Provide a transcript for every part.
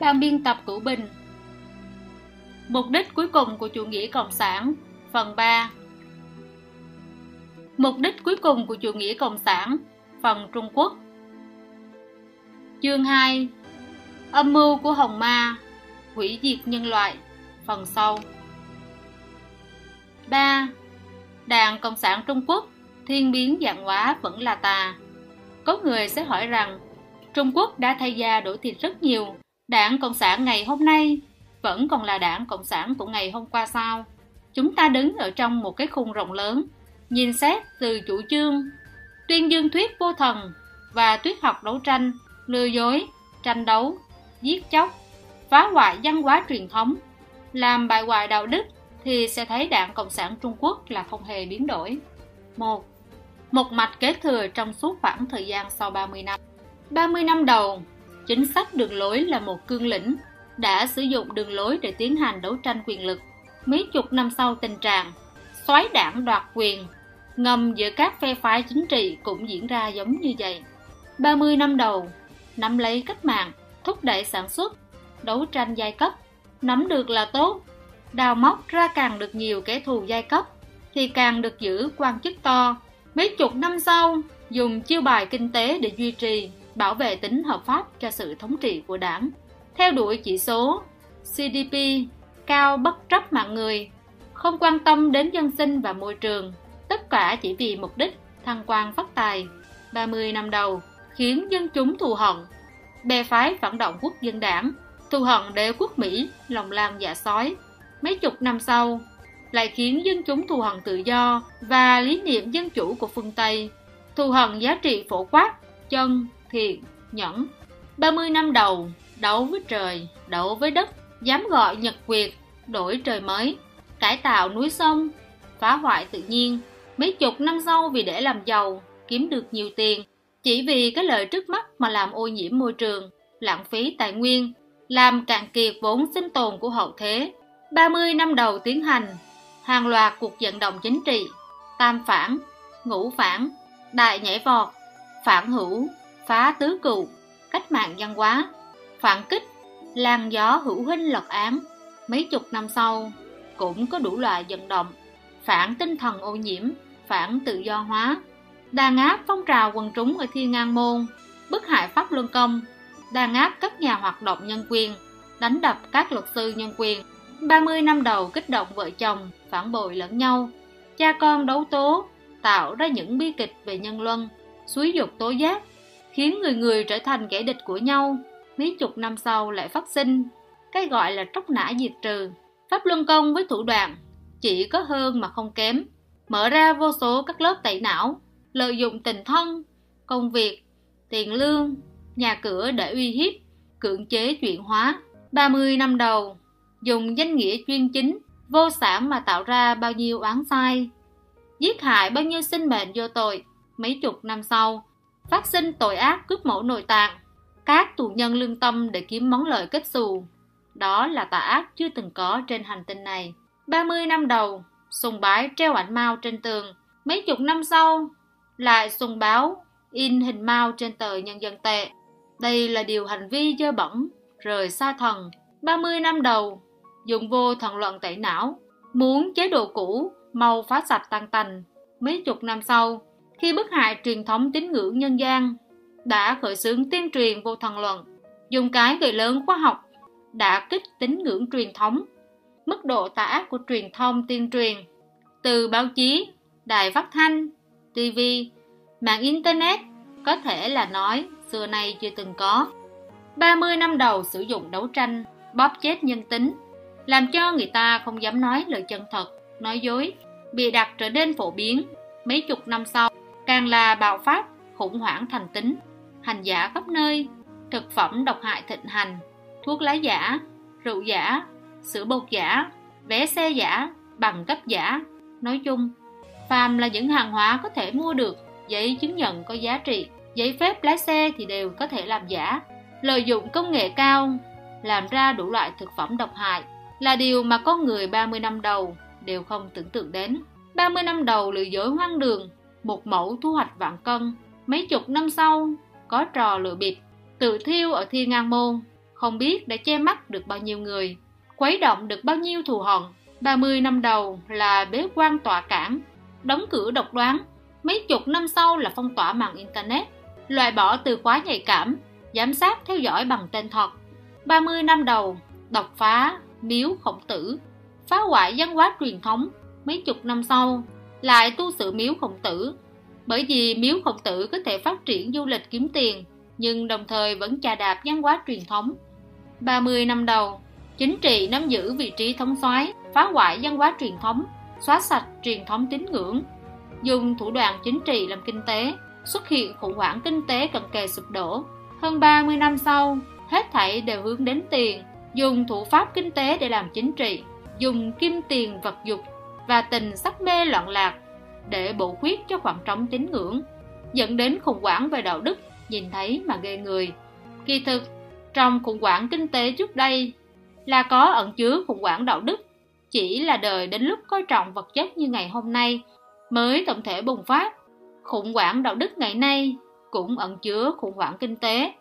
Ban biên tập Cửu Bình. Mục đích cuối cùng của chủ nghĩa Cộng sản, Phần 3 Mục đích cuối cùng của chủ nghĩa Cộng sản, Phần Trung Quốc. Chương 2 Âm mưu của Hồng Ma, Hủy diệt nhân loại, Phần sau. 3. Đảng Cộng sản Trung Quốc, Thiên biến dạng hóa vẫn là tà. Có người sẽ hỏi rằng, Trung Quốc đã thay da đổi thịt rất nhiều. Đảng Cộng sản ngày hôm nay vẫn còn là đảng Cộng sản của ngày hôm qua sao? Chúng ta đứng ở trong một cái khung rộng lớn, nhìn xét từ chủ trương, tuyên dương thuyết vô thần và thuyết học đấu tranh, lừa dối, tranh đấu, giết chóc, phá hoại văn hóa truyền thống, làm bại hoại đạo đức thì sẽ thấy đảng Cộng sản Trung Quốc là không hề biến đổi. Một, một mạch kế thừa trong suốt khoảng thời gian sau 30 năm. 30 năm đầu, chính sách đường lối là một cương lĩnh đã sử dụng đường lối để tiến hành đấu tranh quyền lực. Mấy chục năm sau tình trạng xoáy đảng đoạt quyền ngầm giữa các phe phái chính trị cũng diễn ra giống như vậy. 30 năm đầu, nắm lấy cách mạng, thúc đẩy sản xuất, đấu tranh giai cấp, nắm được là tốt, đào móc ra càng được nhiều kẻ thù giai cấp thì càng được giữ quan chức to. Mấy chục năm sau, dùng chiêu bài kinh tế để duy trì, bảo vệ tính hợp pháp cho sự thống trị của đảng theo đuổi chỉ số GDP cao bất chấp mạng người, không quan tâm đến dân sinh và môi trường, tất cả chỉ vì mục đích thăng quan phát tài. 30 năm đầu khiến dân chúng thù hận, bè phái phản động quốc dân đảng, thù hận đế quốc Mỹ, lòng lan dạ sói. Mấy chục năm sau, lại khiến dân chúng thù hận tự do và lý niệm dân chủ của phương Tây, thù hận giá trị phổ quát, chân, thiện, nhẫn. 30 năm đầu đấu với trời, đấu với đất, dám gọi nhật quyệt, đổi trời mới, cải tạo núi sông, phá hoại tự nhiên. Mấy chục năm sau vì để làm giàu, kiếm được nhiều tiền, chỉ vì cái lợi trước mắt mà làm ô nhiễm môi trường, lãng phí tài nguyên, làm cạn kiệt vốn sinh tồn của hậu thế. 30 năm đầu tiến hành, hàng loạt cuộc vận động chính trị, tam phản, ngũ phản, đại nhảy vọt, phản hữu, phá tứ cựu, cách mạng văn hóa, phản kích, làn gió hữu huynh lật án. Mấy chục năm sau, cũng có đủ loại vận động, phản tinh thần ô nhiễm, phản tự do hóa, đàn áp phong trào quần chúng ở Thiên Ngang Môn, bức hại Pháp Luân Công, đàn áp các nhà hoạt động nhân quyền, đánh đập các luật sư nhân quyền. 30 năm đầu kích động vợ chồng, phản bội lẫn nhau, cha con đấu tố, tạo ra những bi kịch về nhân luân, suối dục tố giác, khiến người người trở thành kẻ địch của nhau, mấy chục năm sau lại phát sinh. Cái gọi là tróc nã diệt trừ. Pháp luân công với thủ đoạn chỉ có hơn mà không kém. Mở ra vô số các lớp tẩy não lợi dụng tình thân công việc tiền lương nhà cửa để uy hiếp cưỡng chế chuyển hóa. 30 năm đầu dùng danh nghĩa chuyên chính vô sản mà tạo ra bao nhiêu oán sai giết hại bao nhiêu sinh mệnh vô tội mấy chục năm sau phát sinh tội ác cướp mẫu nội tạng các tù nhân lương tâm để kiếm món lợi kết xù. Đó là tà ác chưa từng có trên hành tinh này. 30 năm đầu, sùng bái treo ảnh mao trên tường. Mấy chục năm sau, lại sùng báo in hình mao trên tờ nhân dân tệ. Đây là điều hành vi dơ bẩn, rời xa thần. 30 năm đầu, dùng vô thần luận tẩy não, muốn chế độ cũ mau phá sạch tăng tành. Mấy chục năm sau, khi bức hại truyền thống tín ngưỡng nhân gian đã khởi xướng tuyên truyền vô thần luận, dùng cái gợi lớn khoa học, đã kích tín ngưỡng truyền thống, mức độ tà ác của truyền thông tuyên truyền, từ báo chí, đài phát thanh, TV, mạng Internet, có thể là nói xưa nay chưa từng có. 30 năm đầu sử dụng đấu tranh, bóp chết nhân tính, làm cho người ta không dám nói lời chân thật, nói dối, bị đặt trở nên phổ biến. Mấy chục năm sau, càng là bạo phát, khủng hoảng thành tính, hành giả khắp nơi, thực phẩm độc hại thịnh hành, thuốc lá giả, rượu giả, sữa bột giả, vé xe giả, bằng cấp giả. Nói chung, phàm là những hàng hóa có thể mua được, giấy chứng nhận có giá trị, giấy phép lái xe thì đều có thể làm giả. Lợi dụng công nghệ cao, làm ra đủ loại thực phẩm độc hại là điều mà con người 30 năm đầu đều không tưởng tượng đến. 30 năm đầu lừa dối hoang đường, một mẫu thu hoạch vạn cân, mấy chục năm sau có trò lựa bịp tự thiêu ở thiên ngang môn không biết đã che mắt được bao nhiêu người, khuấy động được bao nhiêu thù hận. 30 năm đầu là bế quan tọa cảng, đóng cửa độc đoán, mấy chục năm sau là phong tỏa mạng Internet, loại bỏ từ khóa nhạy cảm, giám sát theo dõi bằng tên thật. 30 năm đầu, độc phá, miếu khổng tử, phá hoại văn hóa truyền thống, mấy chục năm sau, lại tu sự miếu khổng tử. Bởi vì miếu khổng tử có thể phát triển du lịch kiếm tiền, nhưng đồng thời vẫn chà đạp văn hóa truyền thống. 30 năm đầu, chính trị nắm giữ vị trí thống soái, phá hoại văn hóa truyền thống, xóa sạch truyền thống tín ngưỡng, dùng thủ đoạn chính trị làm kinh tế, xuất hiện khủng hoảng kinh tế cận kề sụp đổ. Hơn 30 năm sau, hết thảy đều hướng đến tiền, dùng thủ pháp kinh tế để làm chính trị, dùng kim tiền vật dục và tình sắc mê loạn lạc để bổ khuyết cho khoảng trống tín ngưỡng, dẫn đến khủng hoảng về đạo đức, nhìn thấy mà ghê người. Kỳ thực, trong khủng hoảng kinh tế trước đây là có ẩn chứa khủng hoảng đạo đức, chỉ là đời đến lúc coi trọng vật chất như ngày hôm nay mới tổng thể bùng phát. Khủng hoảng đạo đức ngày nay cũng ẩn chứa khủng hoảng kinh tế.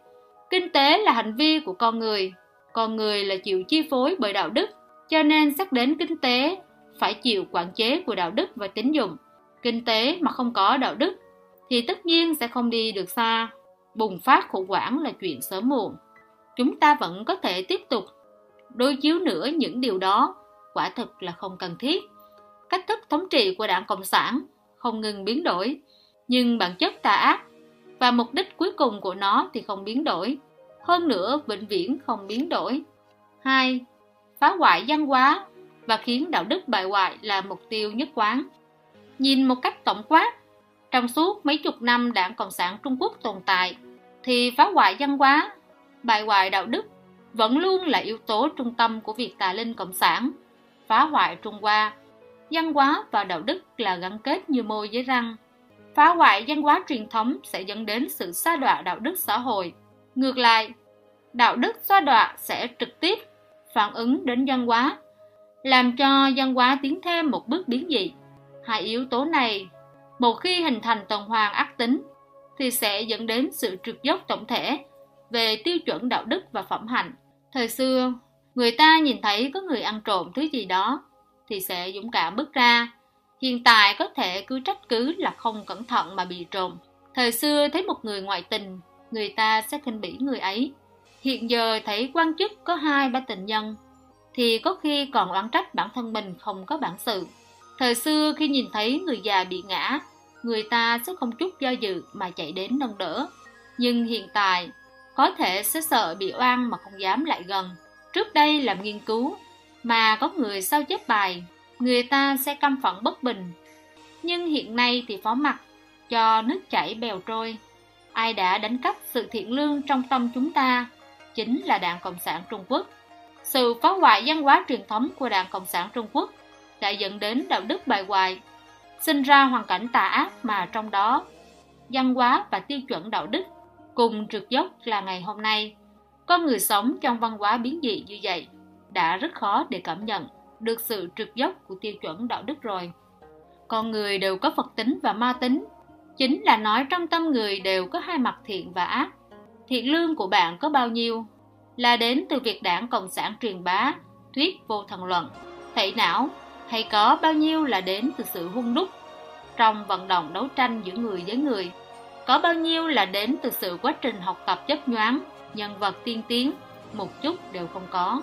Kinh tế là hành vi của con người, con người là chịu chi phối bởi đạo đức, cho nên xét đến kinh tế phải chịu quản chế của đạo đức và tín dụng. Kinh tế mà không có đạo đức thì tất nhiên sẽ không đi được xa. Bùng phát khủng hoảng là chuyện sớm muộn. Chúng ta vẫn có thể tiếp tục đối chiếu nữa những điều đó quả thực là không cần thiết. Cách thức thống trị của đảng Cộng sản không ngừng biến đổi, nhưng bản chất tà ác và mục đích cuối cùng của nó thì không biến đổi. Hơn nữa, vĩnh viễn không biến đổi. 2. Phá hoại văn hóa và khiến đạo đức bại hoại là mục tiêu nhất quán. Nhìn một cách tổng quát, trong suốt mấy chục năm đảng Cộng sản Trung Quốc tồn tại, thì phá hoại văn hóa, bại hoại đạo đức vẫn luôn là yếu tố trung tâm của việc tà linh Cộng sản, phá hoại Trung Hoa. Văn hóa và đạo đức là gắn kết như môi với răng. Phá hoại văn hóa truyền thống sẽ dẫn đến sự xa đọa đạo đức xã hội. Ngược lại, đạo đức xa đọa sẽ trực tiếp phản ứng đến văn hóa làm cho văn hóa tiến thêm một bước biến dị. Hai yếu tố này, một khi hình thành tuần hoàn ác tính, thì sẽ dẫn đến sự trượt dốc tổng thể về tiêu chuẩn đạo đức và phẩm hạnh. Thời xưa, người ta nhìn thấy có người ăn trộm thứ gì đó, thì sẽ dũng cảm bước ra. Hiện tại có thể cứ trách cứ là không cẩn thận mà bị trộm. Thời xưa thấy một người ngoại tình, người ta sẽ khinh bỉ người ấy. Hiện giờ thấy quan chức có hai ba tình nhân, thì có khi còn oán trách bản thân mình không có bản sự. Thời xưa khi nhìn thấy người già bị ngã, người ta sẽ không chút do dự mà chạy đến nâng đỡ. Nhưng hiện tại, có thể sẽ sợ bị oan mà không dám lại gần. Trước đây làm nghiên cứu, mà có người sao chép bài, người ta sẽ căm phẫn bất bình. Nhưng hiện nay thì phó mặt, cho nước chảy bèo trôi. Ai đã đánh cắp sự thiện lương trong tâm chúng ta, chính là Đảng Cộng sản Trung Quốc. Sự phá hoại văn hóa truyền thống của Đảng Cộng sản Trung Quốc đã dẫn đến đạo đức bại hoại, sinh ra hoàn cảnh tà ác mà trong đó văn hóa và tiêu chuẩn đạo đức cùng trượt dốc là ngày hôm nay. Con người sống trong văn hóa biến dị như vậy đã rất khó để cảm nhận được sự trượt dốc của tiêu chuẩn đạo đức rồi. Con người đều có Phật tính và ma tính, chính là nói trong tâm người đều có hai mặt thiện và ác. Thiện lương của bạn có bao nhiêu là đến từ việc đảng Cộng sản truyền bá, thuyết vô thần luận, thể não, hay có bao nhiêu là đến từ sự hung đúc trong vận động đấu tranh giữa người với người, có bao nhiêu là đến từ sự quá trình học tập chấp nhoáng, nhân vật tiên tiến, một chút đều không có.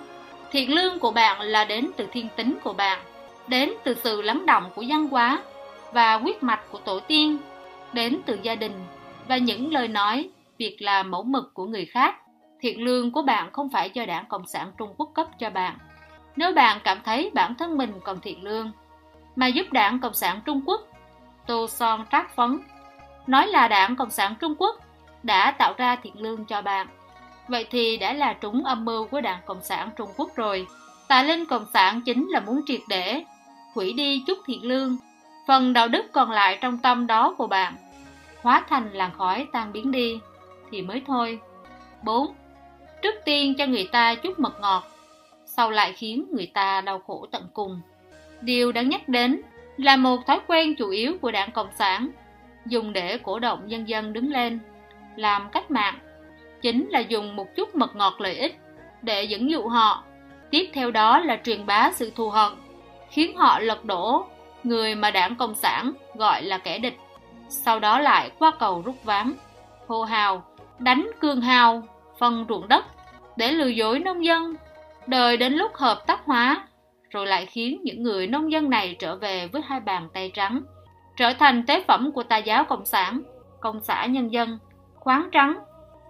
Thiện lương của bạn là đến từ thiên tính của bạn, đến từ sự lắng động của văn hóa và huyết mạch của tổ tiên, đến từ gia đình và những lời nói, việc làm mẫu mực của người khác thiện lương của bạn không phải do đảng Cộng sản Trung Quốc cấp cho bạn. Nếu bạn cảm thấy bản thân mình còn thiện lương, mà giúp đảng Cộng sản Trung Quốc, tô son trác phấn, nói là đảng Cộng sản Trung Quốc đã tạo ra thiện lương cho bạn, vậy thì đã là trúng âm mưu của đảng Cộng sản Trung Quốc rồi. Tà linh Cộng sản chính là muốn triệt để, hủy đi chút thiện lương, phần đạo đức còn lại trong tâm đó của bạn, hóa thành làn khói tan biến đi, thì mới thôi. 4 trước tiên cho người ta chút mật ngọt sau lại khiến người ta đau khổ tận cùng điều đáng nhắc đến là một thói quen chủ yếu của đảng cộng sản dùng để cổ động nhân dân đứng lên làm cách mạng chính là dùng một chút mật ngọt lợi ích để dẫn dụ họ. Tiếp theo đó là truyền bá sự thù hận, khiến họ lật đổ người mà đảng Cộng sản gọi là kẻ địch. Sau đó lại qua cầu rút ván, hô hào, đánh cương hào, phân ruộng đất để lừa dối nông dân, đợi đến lúc hợp tác hóa, rồi lại khiến những người nông dân này trở về với hai bàn tay trắng, trở thành tế phẩm của tà giáo Cộng sản, Công xã Nhân dân, khoáng trắng,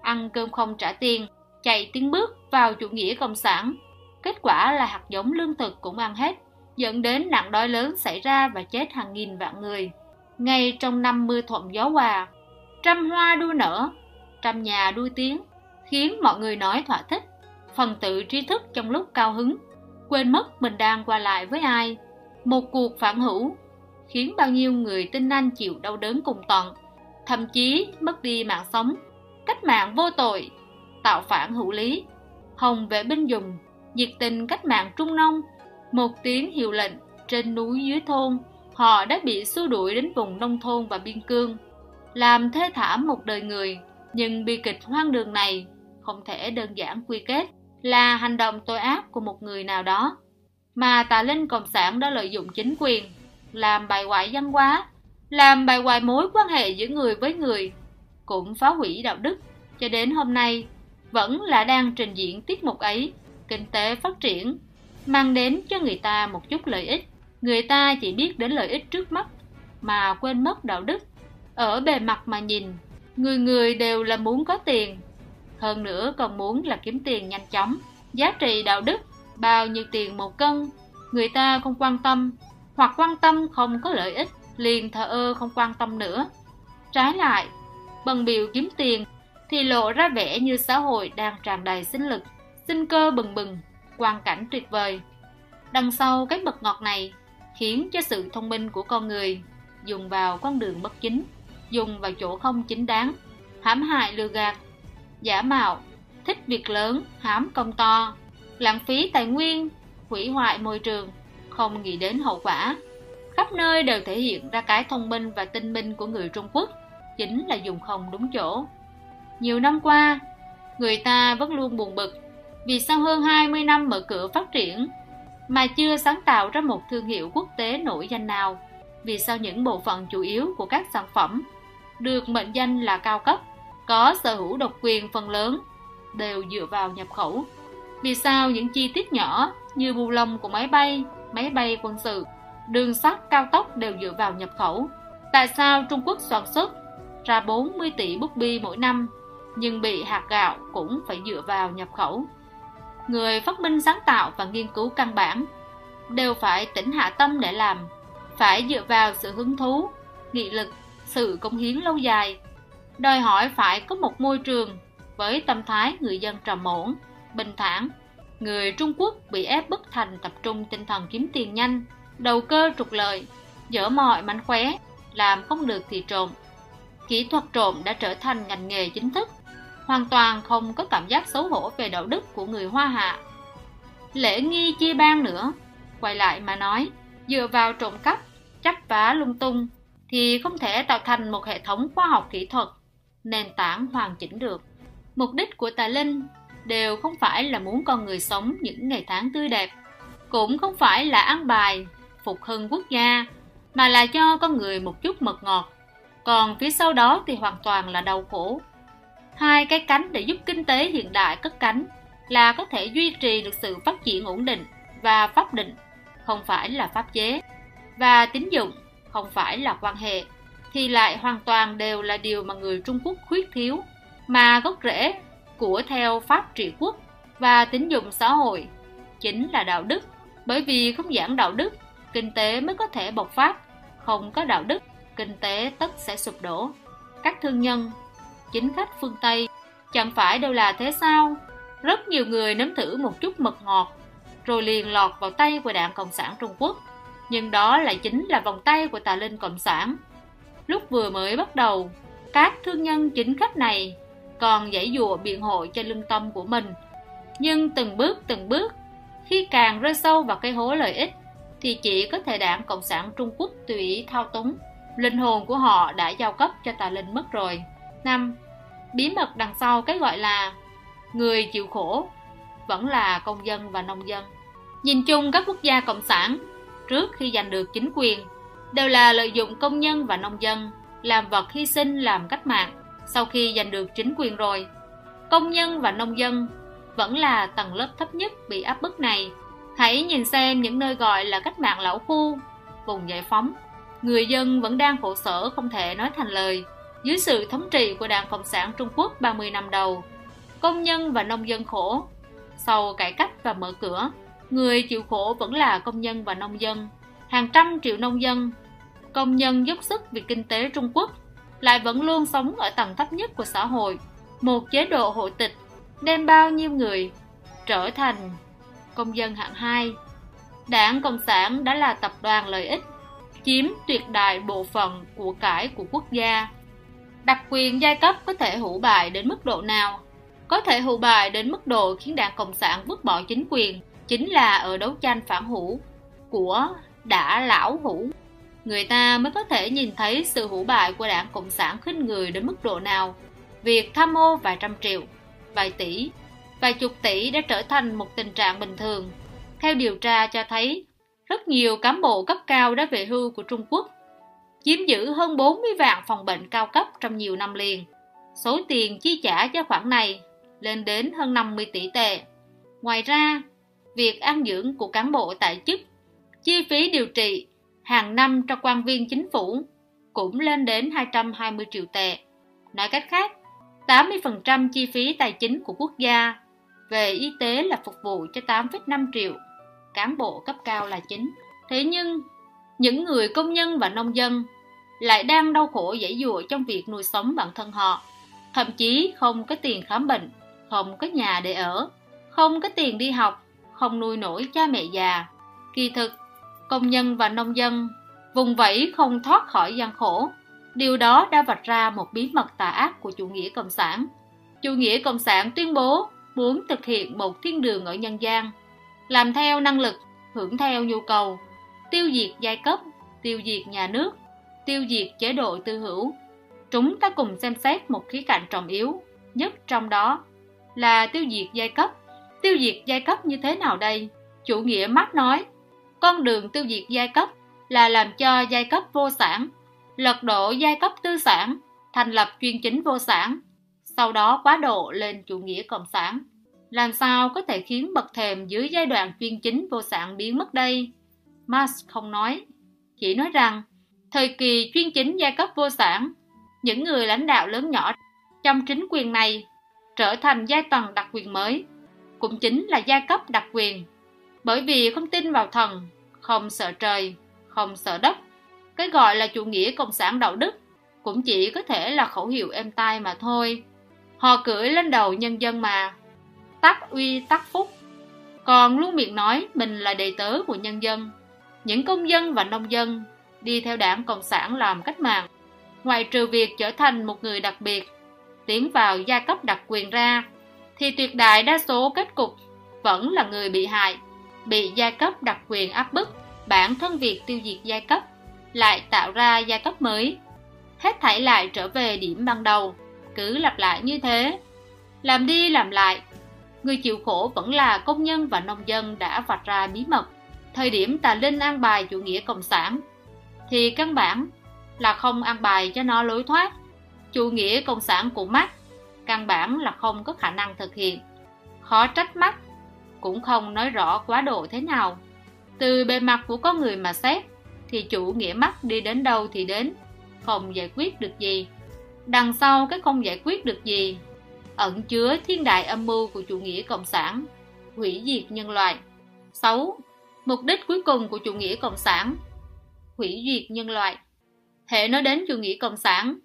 ăn cơm không trả tiền, chạy tiến bước vào chủ nghĩa Cộng sản. Kết quả là hạt giống lương thực cũng ăn hết, dẫn đến nạn đói lớn xảy ra và chết hàng nghìn vạn người. Ngay trong năm mưa thuận gió hòa, trăm hoa đua nở, trăm nhà đua tiếng, khiến mọi người nói thỏa thích, phần tự trí thức trong lúc cao hứng, quên mất mình đang qua lại với ai. Một cuộc phản hữu khiến bao nhiêu người tin anh chịu đau đớn cùng tận, thậm chí mất đi mạng sống. Cách mạng vô tội, tạo phản hữu lý, hồng vệ binh dùng, nhiệt tình cách mạng trung nông, một tiếng hiệu lệnh trên núi dưới thôn, họ đã bị xua đuổi đến vùng nông thôn và biên cương, làm thê thảm một đời người. Nhưng bi kịch hoang đường này không thể đơn giản quy kết là hành động tội ác của một người nào đó, mà tà linh cộng sản đã lợi dụng chính quyền, làm bài hoại văn hóa, làm bài hoại mối quan hệ giữa người với người, cũng phá hủy đạo đức, cho đến hôm nay vẫn là đang trình diễn tiết mục ấy, kinh tế phát triển, mang đến cho người ta một chút lợi ích. Người ta chỉ biết đến lợi ích trước mắt, mà quên mất đạo đức. Ở bề mặt mà nhìn, người người đều là muốn có tiền, hơn nữa còn muốn là kiếm tiền nhanh chóng. Giá trị đạo đức, bao nhiêu tiền một cân, người ta không quan tâm, hoặc quan tâm không có lợi ích, liền thờ ơ không quan tâm nữa. Trái lại, bần biểu kiếm tiền thì lộ ra vẻ như xã hội đang tràn đầy sinh lực, sinh cơ bừng bừng, quang cảnh tuyệt vời. Đằng sau cái mật ngọt này khiến cho sự thông minh của con người dùng vào con đường bất chính, dùng vào chỗ không chính đáng, hãm hại lừa gạt, giả mạo, thích việc lớn, hám công to, lãng phí tài nguyên, hủy hoại môi trường, không nghĩ đến hậu quả. Khắp nơi đều thể hiện ra cái thông minh và tinh minh của người Trung Quốc, chính là dùng không đúng chỗ. Nhiều năm qua, người ta vẫn luôn buồn bực vì sau hơn 20 năm mở cửa phát triển mà chưa sáng tạo ra một thương hiệu quốc tế nổi danh nào. Vì sao những bộ phận chủ yếu của các sản phẩm được mệnh danh là cao cấp có sở hữu độc quyền phần lớn đều dựa vào nhập khẩu. Vì sao những chi tiết nhỏ như bù lông của máy bay, máy bay quân sự, đường sắt cao tốc đều dựa vào nhập khẩu? Tại sao Trung Quốc sản xuất ra 40 tỷ bút bi mỗi năm nhưng bị hạt gạo cũng phải dựa vào nhập khẩu? Người phát minh sáng tạo và nghiên cứu căn bản đều phải tỉnh hạ tâm để làm, phải dựa vào sự hứng thú, nghị lực, sự công hiến lâu dài đòi hỏi phải có một môi trường với tâm thái người dân trầm ổn, bình thản. Người Trung Quốc bị ép bức thành tập trung tinh thần kiếm tiền nhanh, đầu cơ trục lợi, dở mọi mánh khóe, làm không được thì trộm. Kỹ thuật trộm đã trở thành ngành nghề chính thức, hoàn toàn không có cảm giác xấu hổ về đạo đức của người Hoa Hạ. Lễ nghi chia ban nữa, quay lại mà nói, dựa vào trộm cắp, chấp vá lung tung, thì không thể tạo thành một hệ thống khoa học kỹ thuật nền tảng hoàn chỉnh được. Mục đích của tà linh đều không phải là muốn con người sống những ngày tháng tươi đẹp, cũng không phải là ăn bài, phục hưng quốc gia, mà là cho con người một chút mật ngọt. Còn phía sau đó thì hoàn toàn là đau khổ. Hai cái cánh để giúp kinh tế hiện đại cất cánh là có thể duy trì được sự phát triển ổn định và pháp định, không phải là pháp chế. Và tín dụng không phải là quan hệ thì lại hoàn toàn đều là điều mà người Trung Quốc khuyết thiếu, mà gốc rễ của theo pháp trị quốc và tín dụng xã hội chính là đạo đức, bởi vì không giảng đạo đức, kinh tế mới có thể bộc phát, không có đạo đức, kinh tế tất sẽ sụp đổ. Các thương nhân, chính khách phương Tây chẳng phải đâu là thế sao? Rất nhiều người nếm thử một chút mật ngọt, rồi liền lọt vào tay của đảng Cộng sản Trung Quốc. Nhưng đó lại chính là vòng tay của tà linh Cộng sản Lúc vừa mới bắt đầu, các thương nhân chính khách này còn dãy dùa biện hộ cho lương tâm của mình. Nhưng từng bước từng bước, khi càng rơi sâu vào cái hố lợi ích, thì chỉ có thể đảng Cộng sản Trung Quốc tùy ý thao túng. Linh hồn của họ đã giao cấp cho tà linh mất rồi. năm Bí mật đằng sau cái gọi là người chịu khổ vẫn là công dân và nông dân. Nhìn chung các quốc gia cộng sản, trước khi giành được chính quyền, đều là lợi dụng công nhân và nông dân làm vật hy sinh làm cách mạng. Sau khi giành được chính quyền rồi, công nhân và nông dân vẫn là tầng lớp thấp nhất bị áp bức này. Hãy nhìn xem những nơi gọi là cách mạng lão khu, vùng giải phóng. Người dân vẫn đang khổ sở không thể nói thành lời. Dưới sự thống trị của Đảng Cộng sản Trung Quốc 30 năm đầu, công nhân và nông dân khổ. Sau cải cách và mở cửa, người chịu khổ vẫn là công nhân và nông dân. Hàng trăm triệu nông dân, công nhân dốc sức vì kinh tế Trung Quốc lại vẫn luôn sống ở tầng thấp nhất của xã hội. Một chế độ hội tịch đem bao nhiêu người trở thành công dân hạng 2. Đảng Cộng sản đã là tập đoàn lợi ích, chiếm tuyệt đại bộ phận của cải của quốc gia. Đặc quyền giai cấp có thể hữu bại đến mức độ nào? Có thể hữu bại đến mức độ khiến Đảng Cộng sản vứt bỏ chính quyền, chính là ở đấu tranh phản hữu của đã lão hữu Người ta mới có thể nhìn thấy sự hủ bại của Đảng Cộng sản khinh người đến mức độ nào. Việc tham ô vài trăm triệu, vài tỷ, vài chục tỷ đã trở thành một tình trạng bình thường. Theo điều tra cho thấy, rất nhiều cán bộ cấp cao đã về hưu của Trung Quốc, chiếm giữ hơn 40 vạn phòng bệnh cao cấp trong nhiều năm liền. Số tiền chi trả cho khoản này lên đến hơn 50 tỷ tệ. Ngoài ra, việc ăn dưỡng của cán bộ tại chức, chi phí điều trị hàng năm cho quan viên chính phủ cũng lên đến 220 triệu tệ. Nói cách khác, 80% chi phí tài chính của quốc gia về y tế là phục vụ cho 8,5 triệu cán bộ cấp cao là chính. Thế nhưng, những người công nhân và nông dân lại đang đau khổ dãy dụa trong việc nuôi sống bản thân họ. Thậm chí không có tiền khám bệnh, không có nhà để ở, không có tiền đi học, không nuôi nổi cha mẹ già. Kỳ thực, công nhân và nông dân vùng vẫy không thoát khỏi gian khổ. Điều đó đã vạch ra một bí mật tà ác của chủ nghĩa cộng sản. Chủ nghĩa cộng sản tuyên bố muốn thực hiện một thiên đường ở nhân gian, làm theo năng lực, hưởng theo nhu cầu, tiêu diệt giai cấp, tiêu diệt nhà nước, tiêu diệt chế độ tư hữu. Chúng ta cùng xem xét một khía cạnh trọng yếu nhất trong đó là tiêu diệt giai cấp. Tiêu diệt giai cấp như thế nào đây? Chủ nghĩa mác nói, con đường tiêu diệt giai cấp là làm cho giai cấp vô sản, lật đổ giai cấp tư sản, thành lập chuyên chính vô sản, sau đó quá độ lên chủ nghĩa cộng sản. Làm sao có thể khiến bậc thềm dưới giai đoạn chuyên chính vô sản biến mất đây? Marx không nói, chỉ nói rằng thời kỳ chuyên chính giai cấp vô sản, những người lãnh đạo lớn nhỏ trong chính quyền này trở thành giai tầng đặc quyền mới, cũng chính là giai cấp đặc quyền. Bởi vì không tin vào thần, không sợ trời, không sợ đất, cái gọi là chủ nghĩa cộng sản đạo đức cũng chỉ có thể là khẩu hiệu êm tai mà thôi. Họ cưỡi lên đầu nhân dân mà, tắc uy tắc phúc, còn luôn miệng nói mình là đệ tớ của nhân dân. Những công dân và nông dân đi theo đảng Cộng sản làm cách mạng, ngoài trừ việc trở thành một người đặc biệt, tiến vào gia cấp đặc quyền ra, thì tuyệt đại đa số kết cục vẫn là người bị hại, bị gia cấp đặc quyền áp bức, bản thân việc tiêu diệt gia cấp lại tạo ra gia cấp mới. Hết thảy lại trở về điểm ban đầu, cứ lặp lại như thế. Làm đi làm lại, người chịu khổ vẫn là công nhân và nông dân đã vạch ra bí mật. Thời điểm tà linh an bài chủ nghĩa cộng sản, thì căn bản là không an bài cho nó lối thoát. Chủ nghĩa cộng sản của mắt căn bản là không có khả năng thực hiện. Khó trách mắt, cũng không nói rõ quá độ thế nào. Từ bề mặt của con người mà xét, thì chủ nghĩa mắt đi đến đâu thì đến, không giải quyết được gì. Đằng sau cái không giải quyết được gì, ẩn chứa thiên đại âm mưu của chủ nghĩa cộng sản, hủy diệt nhân loại. 6. Mục đích cuối cùng của chủ nghĩa cộng sản hủy diệt nhân loại. Hệ nói đến chủ nghĩa cộng sản,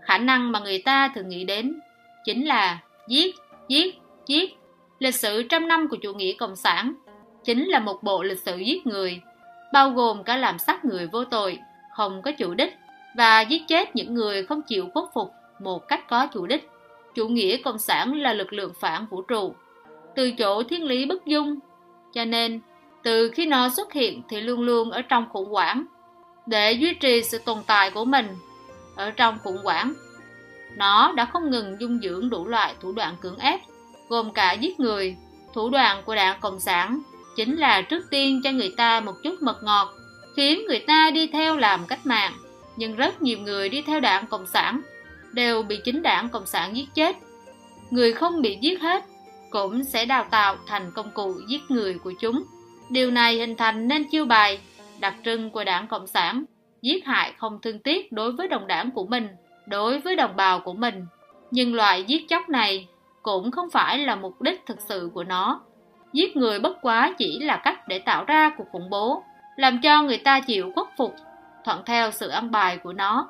khả năng mà người ta thường nghĩ đến chính là giết, giết, giết. Lịch sử trăm năm của chủ nghĩa cộng sản chính là một bộ lịch sử giết người, bao gồm cả làm sát người vô tội, không có chủ đích và giết chết những người không chịu khuất phục một cách có chủ đích. Chủ nghĩa cộng sản là lực lượng phản vũ trụ, từ chỗ thiên lý bất dung, cho nên từ khi nó xuất hiện thì luôn luôn ở trong khủng hoảng để duy trì sự tồn tại của mình ở trong khủng hoảng. Nó đã không ngừng dung dưỡng đủ loại thủ đoạn cưỡng ép, gồm cả giết người, Thủ đoạn của đảng Cộng sản chính là trước tiên cho người ta một chút mật ngọt, khiến người ta đi theo làm cách mạng. Nhưng rất nhiều người đi theo đảng Cộng sản đều bị chính đảng Cộng sản giết chết. Người không bị giết hết cũng sẽ đào tạo thành công cụ giết người của chúng. Điều này hình thành nên chiêu bài đặc trưng của đảng Cộng sản, giết hại không thương tiếc đối với đồng đảng của mình, đối với đồng bào của mình. Nhưng loại giết chóc này cũng không phải là mục đích thực sự của nó. Giết người bất quá chỉ là cách để tạo ra cuộc khủng bố, làm cho người ta chịu khuất phục, thuận theo sự ăn bài của nó.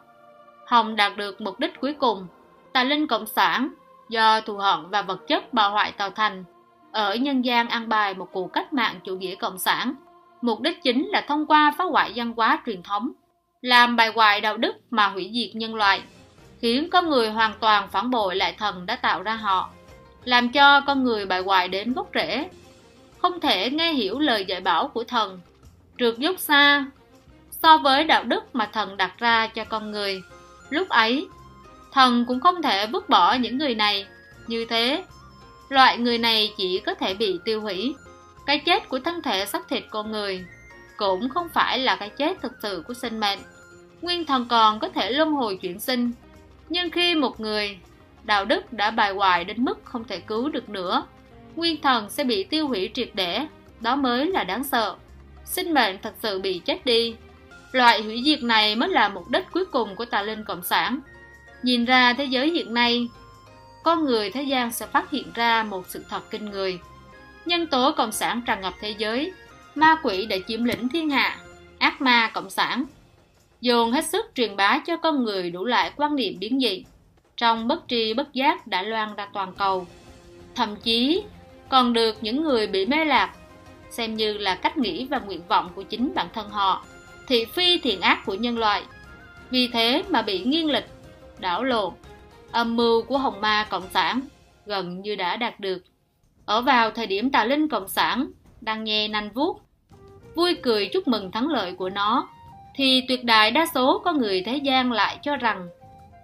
Hồng đạt được mục đích cuối cùng, tà linh cộng sản do thù hận và vật chất bạo hoại tạo thành, ở nhân gian ăn bài một cuộc cách mạng chủ nghĩa cộng sản. Mục đích chính là thông qua phá hoại văn hóa truyền thống, làm bài hoại đạo đức mà hủy diệt nhân loại, khiến con người hoàn toàn phản bội lại thần đã tạo ra họ, làm cho con người bại hoại đến gốc rễ, không thể nghe hiểu lời dạy bảo của thần, trượt dốc xa so với đạo đức mà thần đặt ra cho con người. Lúc ấy, thần cũng không thể vứt bỏ những người này. Như thế, loại người này chỉ có thể bị tiêu hủy. Cái chết của thân thể xác thịt con người cũng không phải là cái chết thực sự của sinh mệnh. Nguyên thần còn có thể luân hồi chuyển sinh. Nhưng khi một người đạo đức đã bài hoài đến mức không thể cứu được nữa, nguyên thần sẽ bị tiêu hủy triệt để, đó mới là đáng sợ. Sinh mệnh thật sự bị chết đi. Loại hủy diệt này mới là mục đích cuối cùng của tà linh cộng sản. Nhìn ra thế giới hiện nay, con người thế gian sẽ phát hiện ra một sự thật kinh người. Nhân tố cộng sản tràn ngập thế giới, ma quỷ đã chiếm lĩnh thiên hạ, ác ma cộng sản. Dồn hết sức truyền bá cho con người đủ lại quan niệm biến dị, trong bất tri bất giác đã loan ra toàn cầu. Thậm chí còn được những người bị mê lạc, xem như là cách nghĩ và nguyện vọng của chính bản thân họ, thị phi thiện ác của nhân loại. Vì thế mà bị nghiêng lịch đảo lộn, âm mưu của hồng ma cộng sản gần như đã đạt được. Ở vào thời điểm tà linh cộng sản đang nghe nanh vuốt, vui cười chúc mừng thắng lợi của nó, thì tuyệt đại đa số con người thế gian lại cho rằng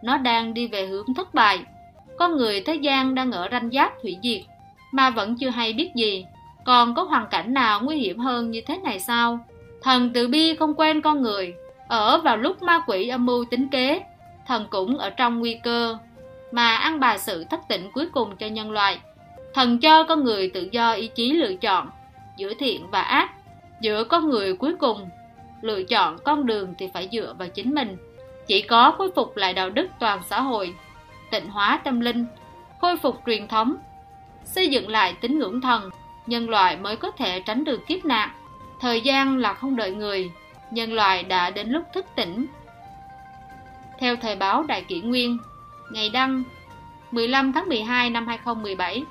nó đang đi về hướng thất bại. Con người thế gian đang ở ranh giáp hủy diệt, mà vẫn chưa hay biết gì. Còn có hoàn cảnh nào nguy hiểm hơn như thế này sao? Thần từ bi không quen con người, ở vào lúc ma quỷ âm mưu tính kế, thần cũng ở trong nguy cơ mà ăn bài sự thất tỉnh cuối cùng cho nhân loại thần cho con người tự do ý chí lựa chọn giữa thiện và ác giữa con người cuối cùng lựa chọn con đường thì phải dựa vào chính mình chỉ có khôi phục lại đạo đức toàn xã hội tịnh hóa tâm linh khôi phục truyền thống xây dựng lại tín ngưỡng thần nhân loại mới có thể tránh được kiếp nạn. Thời gian là không đợi người nhân loại đã đến lúc thức tỉnh. Theo thời báo Đại Kỷ Nguyên, ngày đăng 15 tháng 12 năm 2017